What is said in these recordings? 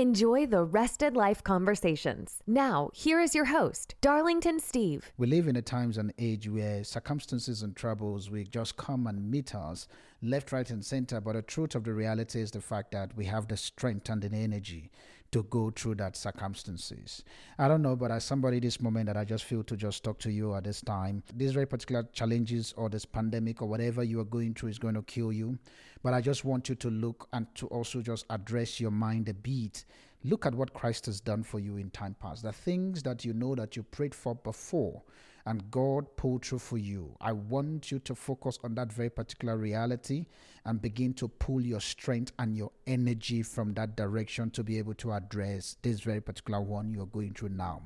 Enjoy the rested life conversations. Now, here is your host, Darlington Steve. We live in a times and age where circumstances and troubles will just come and meet us left, right, and center. But the truth of the reality is the fact that we have the strength and the energy to go through that circumstances. I don't know, but as somebody this moment that I just feel to just talk to you at this time, these very particular challenges or this pandemic or whatever you are going through is going to kill you. But I just want you to look and to also just address your mind a bit. Look at what Christ has done for you in time past. The things that you know that you prayed for before and God pulled through for you. I want you to focus on that very particular reality and begin to pull your strength and your energy from that direction to be able to address this very particular one you're going through now.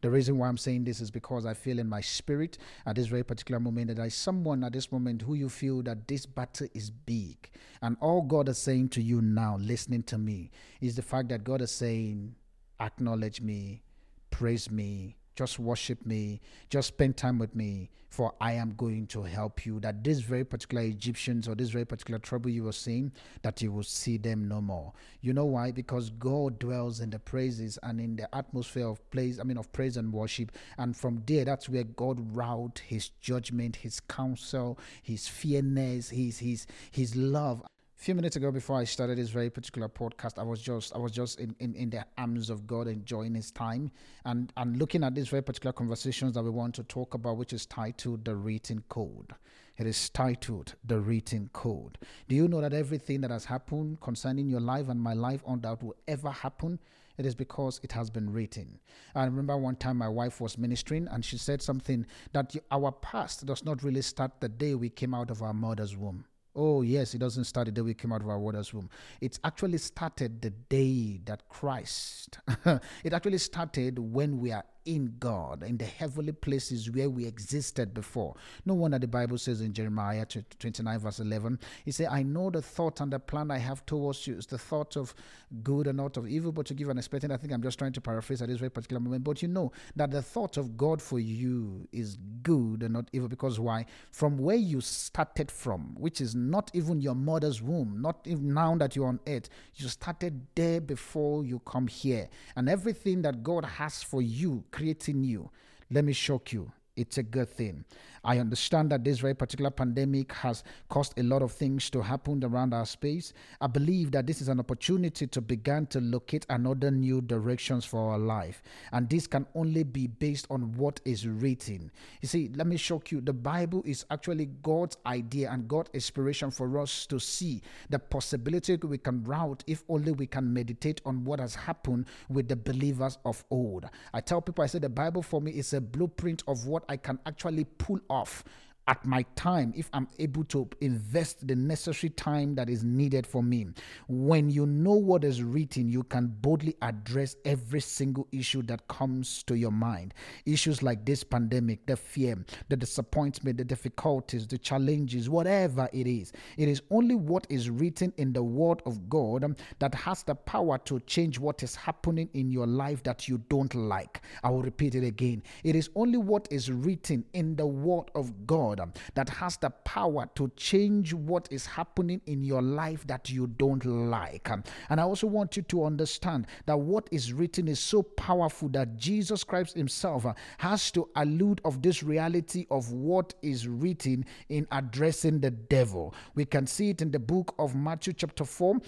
The reason why I'm saying this is because I feel in my spirit at this very particular moment that there is someone at this moment who you feel that this battle is big. And all God is saying to you now, listening to me, is the fact that God is saying, acknowledge me, praise me, just worship me, just spend time with me, for I am going to help you. That this very particular Egyptians or this very particular trouble you were seeing, that you will see them no more. You know why? Because God dwells in the praises and in the atmosphere of praise, I mean of praise and worship. And from there, that's where God wrought his judgment, his counsel, his fairness, his his his love few minutes ago before I started this very particular podcast, I was just I was just in, in, in the arms of God enjoying his time and, and looking at these very particular conversations that we want to talk about, which is titled The Written Code. It is titled The Written Code. Do you know that everything that has happened concerning your life and my life on that will ever happen? It is because it has been written. I remember one time my wife was ministering and she said something that our past does not really start the day we came out of our mother's womb Oh, yes, it doesn't start the day we came out of our mother's womb. It actually started the day that Christ, it actually started when we are in God, in the heavenly places where we existed before. No wonder the Bible says in Jeremiah 29, verse 11, He said, I know the thought and the plan I have towards you is the thought of good and not of evil, but to give an expectation. I think I'm just trying to paraphrase at this very particular moment. But you know that the thought of God for you is good and not evil, because why? From where you started from, which is not even your mother's womb, not even now that you're on earth, you started there before you come here. And everything that God has for you creating you, let me shock you. It's a good thing. I understand that this very particular pandemic has caused a lot of things to happen around our space. I believe that this is an opportunity to begin to locate another new directions for our life. And this can only be based on what is written. You see, let me shock you. The Bible is actually God's idea and God's inspiration for us to see the possibility we can route if only we can meditate on what has happened with the believers of old. I tell people, I say the Bible for me is a blueprint of what I can actually pull off at my time if I'm able to invest the necessary time that is needed for me. When you know what is written, you can boldly address every single issue that comes to your mind. Issues like this pandemic, the fear, the disappointment, the difficulties, the challenges, whatever it is. It is only what is written in the Word of God that has the power to change what is happening in your life that you don't like. I will repeat it again. It is only what is written in the Word of God God that has the power to change what is happening in your life that you don't like. And I also want you to understand that what is written is so powerful that Jesus Christ Himself uh, has to allude of this reality of what is written in addressing the devil. We can see it in the book of Matthew, chapter 4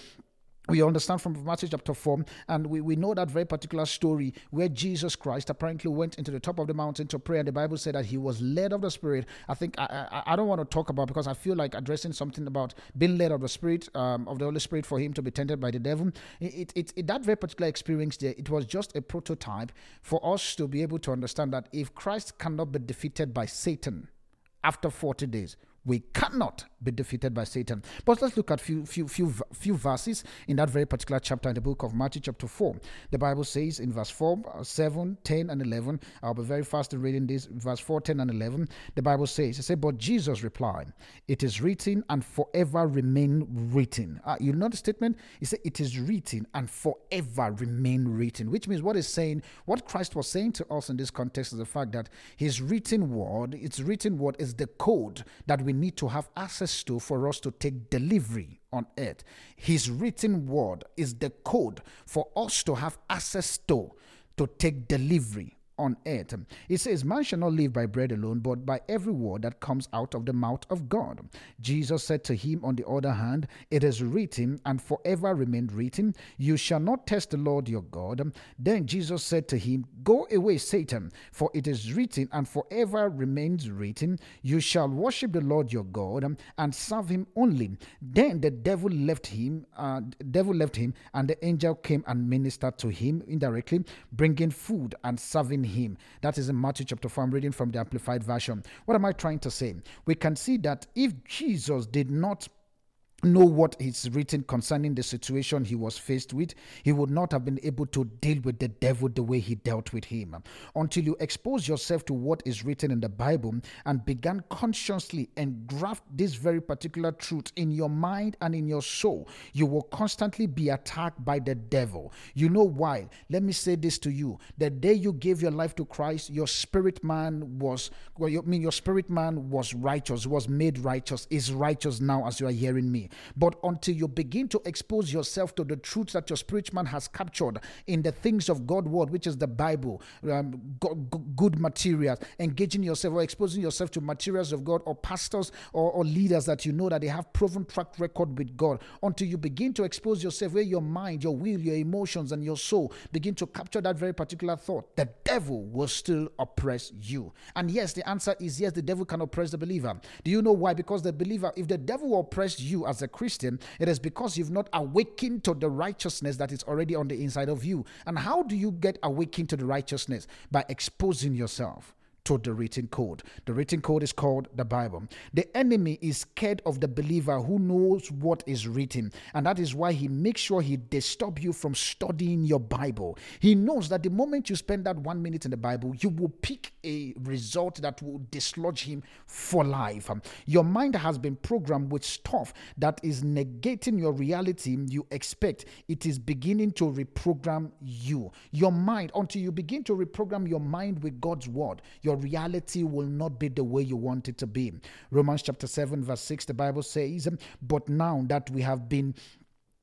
we understand from Matthew chapter 4, and we, we know that very particular story where Jesus Christ apparently went into the top of the mountain to pray, and the Bible said that he was led of the Spirit. I think I, I, I don't want to talk about because I feel like addressing something about being led of the Spirit, um, of the Holy Spirit for him to be tempted by the devil. It, it, it, that very particular experience there, it was just a prototype for us to be able to understand that if Christ cannot be defeated by Satan after 40 days, We cannot be defeated by Satan. But let's look at few few few few verses in that very particular chapter in the book of Matthew chapter 4. The Bible says in verse 4, uh, 7, 10 and 11. I'll be very fast in reading this verse 4, 10 and 11. The Bible says, it said, but Jesus replied, it is written and forever remain written. Uh, you know the statement? He said it is written and forever remain written, which means what is saying, what Christ was saying to us in this context is the fact that his written word, its written word is the code that we need to have access to for us to take delivery on earth. His written word is the code for us to have access to to take delivery on earth. It says, Man shall not live by bread alone, but by every word that comes out of the mouth of God. Jesus said to him, on the other hand, It is written, and forever remained written, You shall not test the Lord your God. Then Jesus said to him, Go away, Satan, for it is written, and forever remains written, You shall worship the Lord your God and serve him only. Then the devil left him, uh, devil left him, and the angel came and ministered to him indirectly, bringing food and serving him. That is in Matthew chapter 4. I'm reading from the Amplified Version. What am I trying to say? We can see that if Jesus did not know what is written concerning the situation he was faced with, he would not have been able to deal with the devil the way he dealt with him. Until you expose yourself to what is written in the Bible and began consciously engraft this very particular truth in your mind and in your soul, you will constantly be attacked by the devil. You know why? Let me say this to you. The day you gave your life to Christ, your spirit man was well, I mean your spirit man was righteous, was made righteous, is righteous now as you are hearing me. But until you begin to expose yourself to the truths that your spirit man has captured in the things of God word, which is the Bible, um, good materials, engaging yourself or exposing yourself to materials of God or pastors or, or leaders that you know that they have proven track record with God, until you begin to expose yourself where your mind, your will, your emotions, and your soul begin to capture that very particular thought, the devil will still oppress you. And yes, the answer is yes, the devil can oppress the believer. Do you know why? Because the believer, if the devil oppressed you as as a Christian, it is because you've not awakened to the righteousness that is already on the inside of you. And how do you get awakened to the righteousness? By exposing yourself to the written code. The written code is called the Bible. The enemy is scared of the believer who knows what is written, and that is why he makes sure he disturb you from studying your Bible. He knows that the moment you spend that one minute in the Bible, you will pick a result that will dislodge him for life. Your mind has been programmed with stuff that is negating your reality you expect. It is beginning to reprogram you. Your mind, until you begin to reprogram your mind with God's word, your reality will not be the way you want it to be. Romans chapter 7, verse 6, the Bible says, But now that we have been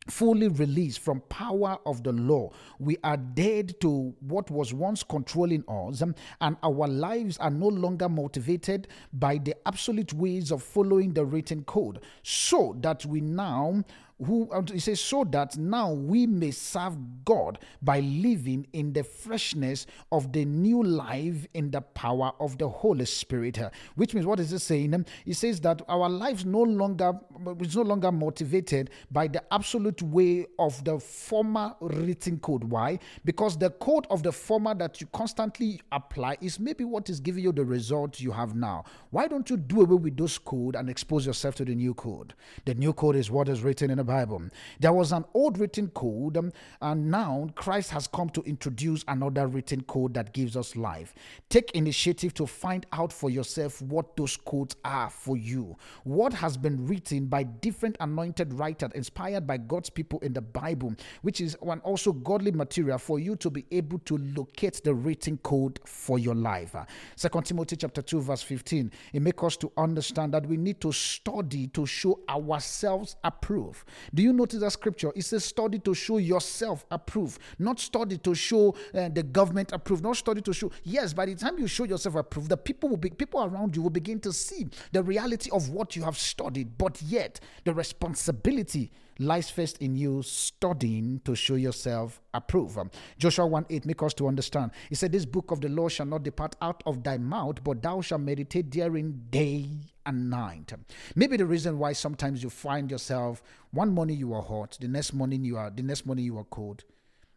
fully released from power of the law we are dead to what was once controlling us and our lives are no longer motivated by the absolute ways of following the written code so that we now who he says so that now we may serve God by living in the freshness of the new life in the power of the Holy Spirit. Which means what is it saying? He says that our lives no longer is no longer motivated by the absolute way of the former written code. Why? Because the code of the former that you constantly apply is maybe what is giving you the result you have now. Why don't you do away with those code and expose yourself to the new code? The new code is what is written in the Bible. There was an old written code, um, and now Christ has come to introduce another written code that gives us life. Take initiative to find out for yourself what those codes are for you. What has been written by different anointed writers, inspired by God's people in the Bible, which is one also godly material for you to be able to locate the written code for your life. Second Timothy chapter 2, verse 15. It makes us to understand that we need to study to show ourselves approved. Do you notice that scripture? It says study to show yourself approved, not study to show uh, the government approved, not study to show. Yes, by the time you show yourself approved, the people will be people around you will begin to see the reality of what you have studied. But yet, the responsibility lies first in you studying to show yourself approved. Um, Joshua 1 8 make us to understand. He said, This book of the law shall not depart out of thy mouth, but thou shalt meditate therein day and night. Maybe the reason why sometimes you find yourself one morning you are hot, the next morning you are the next morning you are cold.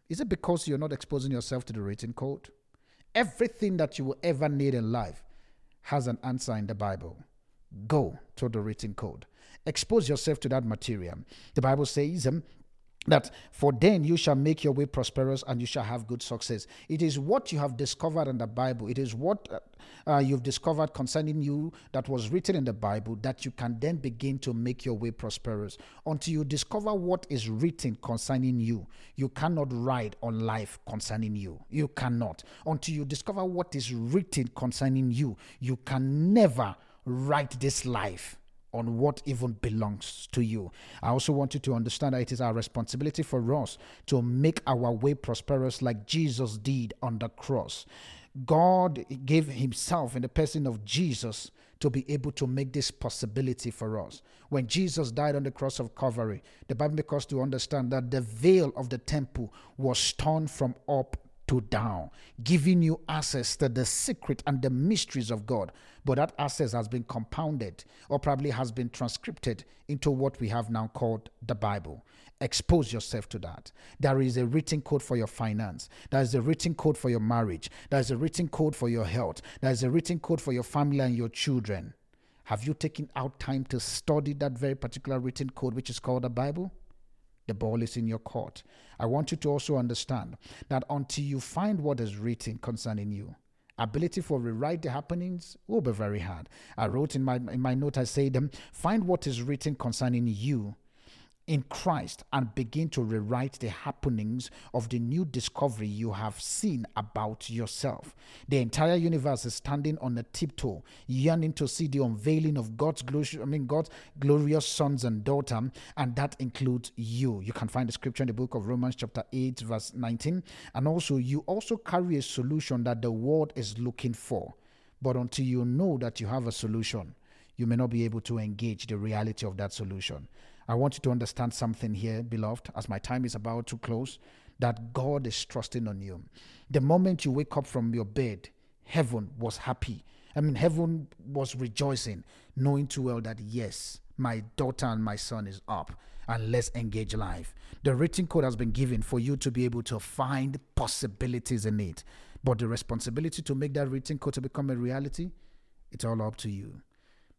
Is it because you're not exposing yourself to the written code? Everything that you will ever need in life has an answer in the Bible. Go to the written code. Expose yourself to that material. The Bible says, um, that for then you shall make your way prosperous and you shall have good success. It is what you have discovered in the Bible. It is what uh, uh, you've discovered concerning you that was written in the Bible that you can then begin to make your way prosperous. Until you discover what is written concerning you, you cannot ride on life concerning you. You cannot. Until you discover what is written concerning you, you can never write this life on what even belongs to you. I also want you to understand that it is our responsibility for us to make our way prosperous like Jesus did on the cross. God gave Himself in the person of Jesus to be able to make this possibility for us. When Jesus died on the cross of Calvary, the Bible makes us to understand that the veil of the temple was torn from up to down, giving you access to the secret and the mysteries of God. But that access has been compounded or probably has been transcripted into what we have now called the Bible. Expose yourself to that. There is a written code for your finance. There is a written code for your marriage. There is a written code for your health. There is a written code for your family and your children. Have you taken out time to study that very particular written code, which is called the Bible? The ball is in your court. I want you to also understand that until you find what is written concerning you, ability for rewrite the happenings will be very hard. I wrote in my in my note, I said, um, find what is written concerning you in Christ and begin to rewrite the happenings of the new discovery you have seen about yourself. The entire universe is standing on a tiptoe, yearning to see the unveiling of God's glorious, I mean God's glorious sons and daughter, and that includes you. You can find the scripture in the book of Romans chapter 8 verse 19, and also you also carry a solution that the world is looking for. But until you know that you have a solution, you may not be able to engage the reality of that solution. I want you to understand something here, beloved, as my time is about to close, that God is trusting on you. The moment you wake up from your bed, heaven was happy. I mean, heaven was rejoicing, knowing too well that, yes, my daughter and my son is up, and let's engage life. The written code has been given for you to be able to find possibilities in it. But the responsibility to make that written code to become a reality, it's all up to you.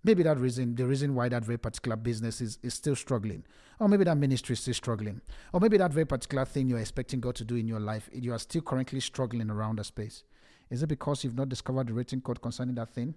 Maybe that reason, the reason why that very particular business is, is still struggling, or maybe that ministry is still struggling, or maybe that very particular thing you're expecting God to do in your life, you are still currently struggling around the space. Is it because you've not discovered the written code concerning that thing?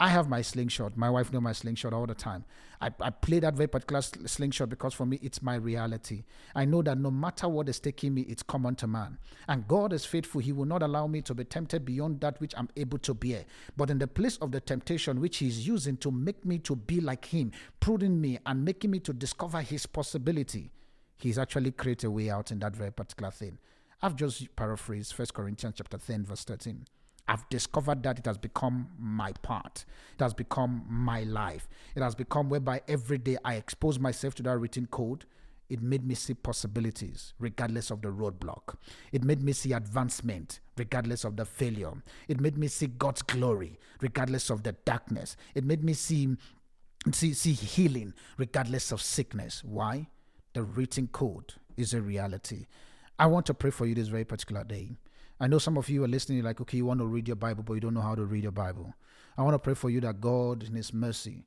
I have my slingshot. My wife knows my slingshot all the time. I, I play that very particular slingshot because for me, it's my reality. I know that no matter what is taking me, it's common to man. And God is faithful. He will not allow me to be tempted beyond that which I'm able to bear. But in the place of the temptation which He's using to make me to be like Him, pruning me and making me to discover His possibility, He's actually created a way out in that very particular thing. I've just paraphrased First Corinthians chapter 10, verse 13. I've discovered that it has become my part. It has become my life. It has become whereby every day I expose myself to that written code. It made me see possibilities regardless of the roadblock. It made me see advancement regardless of the failure. It made me see God's glory regardless of the darkness. It made me see, see, see healing regardless of sickness. Why? The written code is a reality. I want to pray for you this very particular day I know some of you are listening, like, okay, you want to read your Bible, but you don't know how to read your Bible. I want to pray for you that God, in His mercy,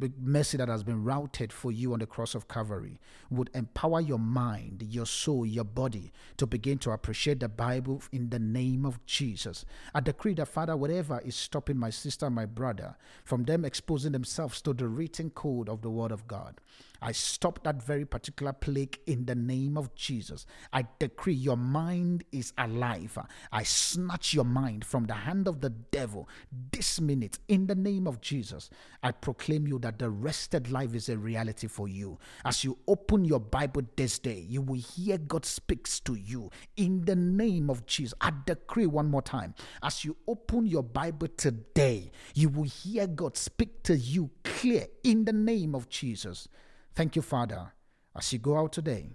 the mercy that has been routed for you on the cross of Calvary would empower your mind, your soul, your body to begin to appreciate the Bible in the name of Jesus. I decree that, Father, whatever is stopping my sister, my brother, from them exposing themselves to the written code of the Word of God, I stop that very particular plague in the name of Jesus. I decree your mind is alive. I snatch your mind from the hand of the devil this minute in the name of Jesus. I proclaim you that the rested life is a reality for you. As you open your Bible this day, you will hear God speaks to you in the name of Jesus. I decree one more time. As you open your Bible today, you will hear God speak to you clear in the name of Jesus. Thank you, Father, as you go out today,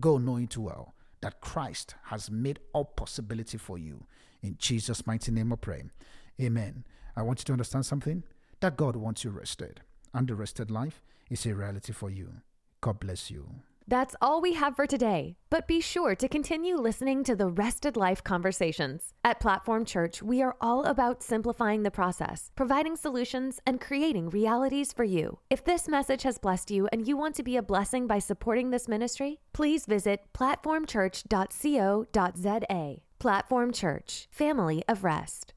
go knowing too well that Christ has made all possibility for you. In Jesus' mighty name I pray. Amen. I want you to understand something that God wants you rested, and the rested life is a reality for you. God bless you. That's all we have for today, but be sure to continue listening to the Rested Life conversations. At Platform Church, we are all about simplifying the process, providing solutions, and creating realities for you. If this message has blessed you and you want to be a blessing by supporting this ministry, please visit platformchurch.co.za. Platform Church, Family of Rest.